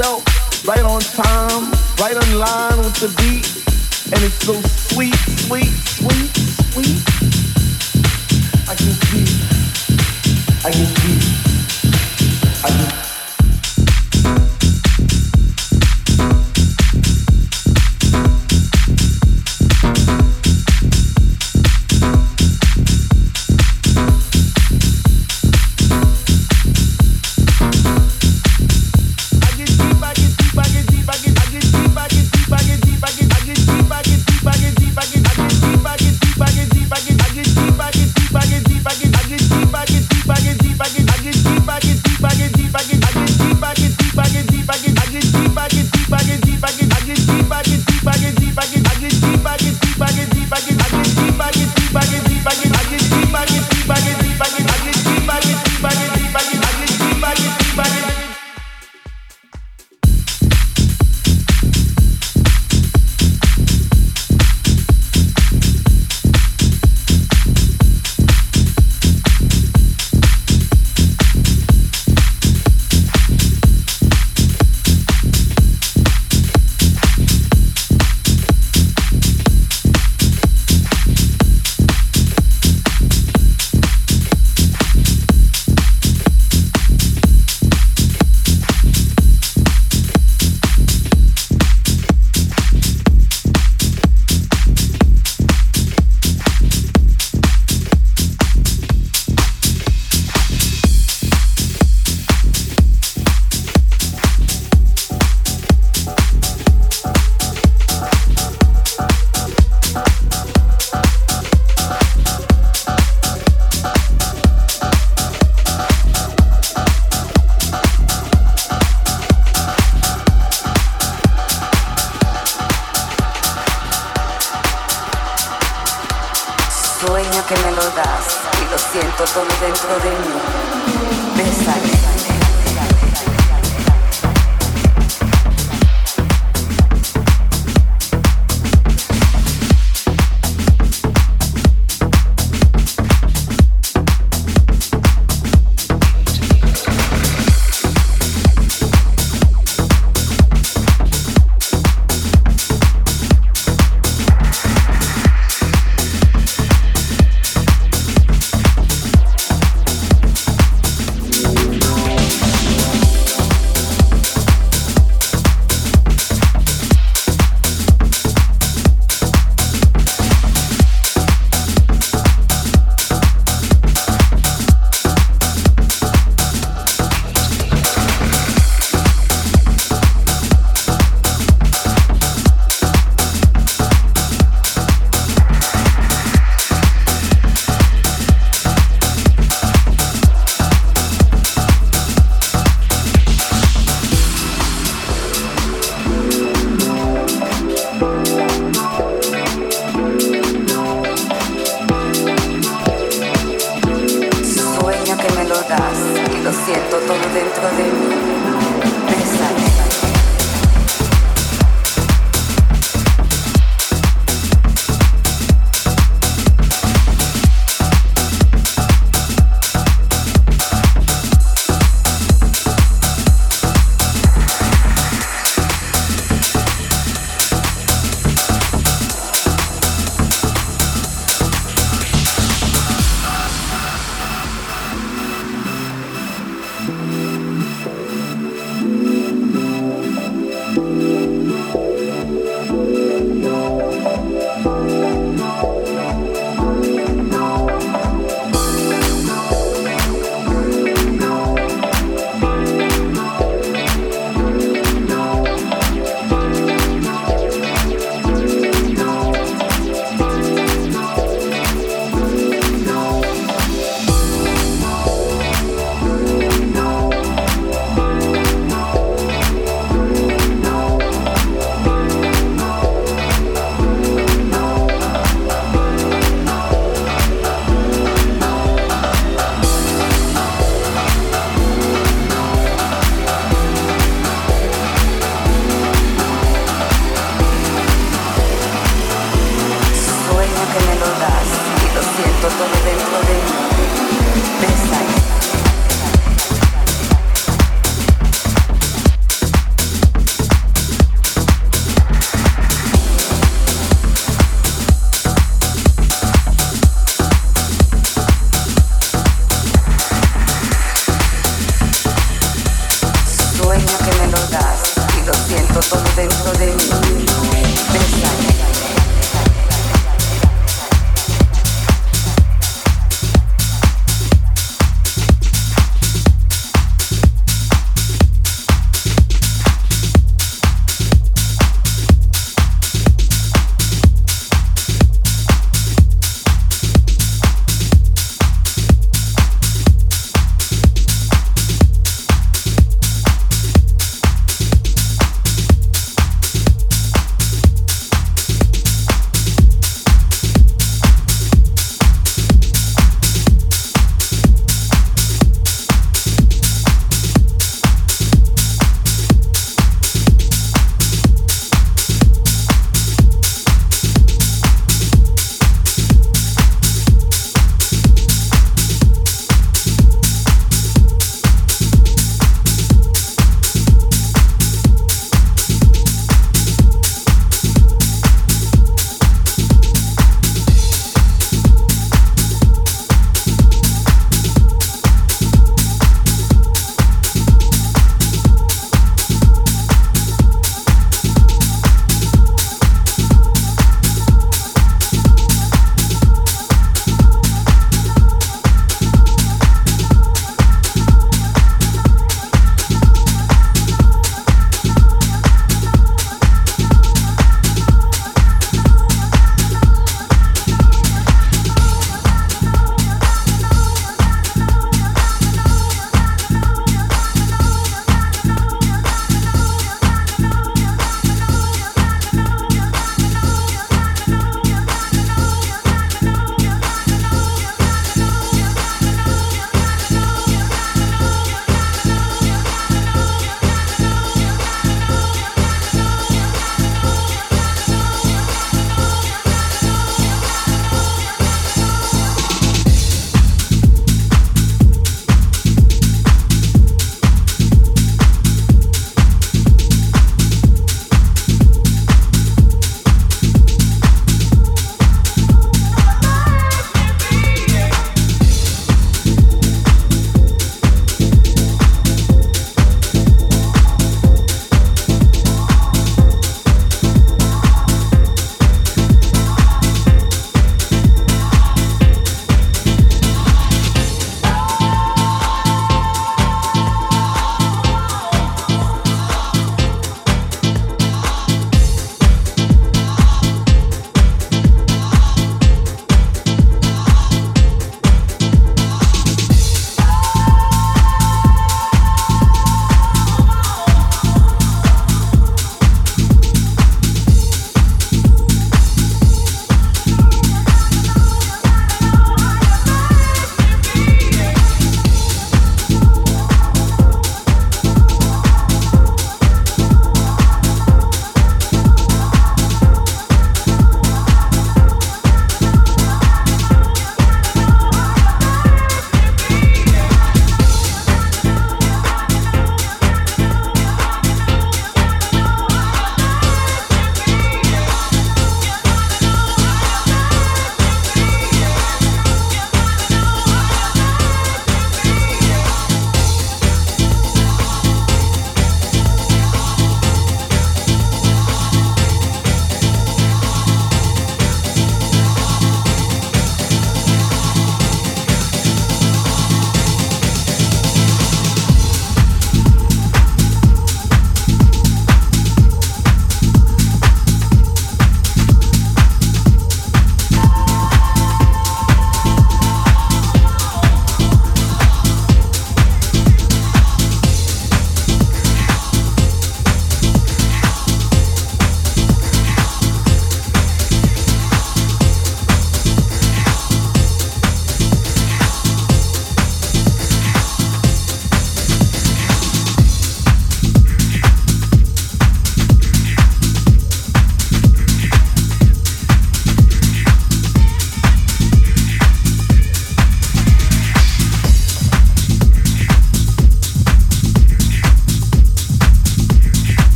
I get deep, I get deep, I get deep, I get deep, sweet, sweet, sweet. I get deep, I get deep, I get Sueño que me lo das y lo siento todo dentro de mí.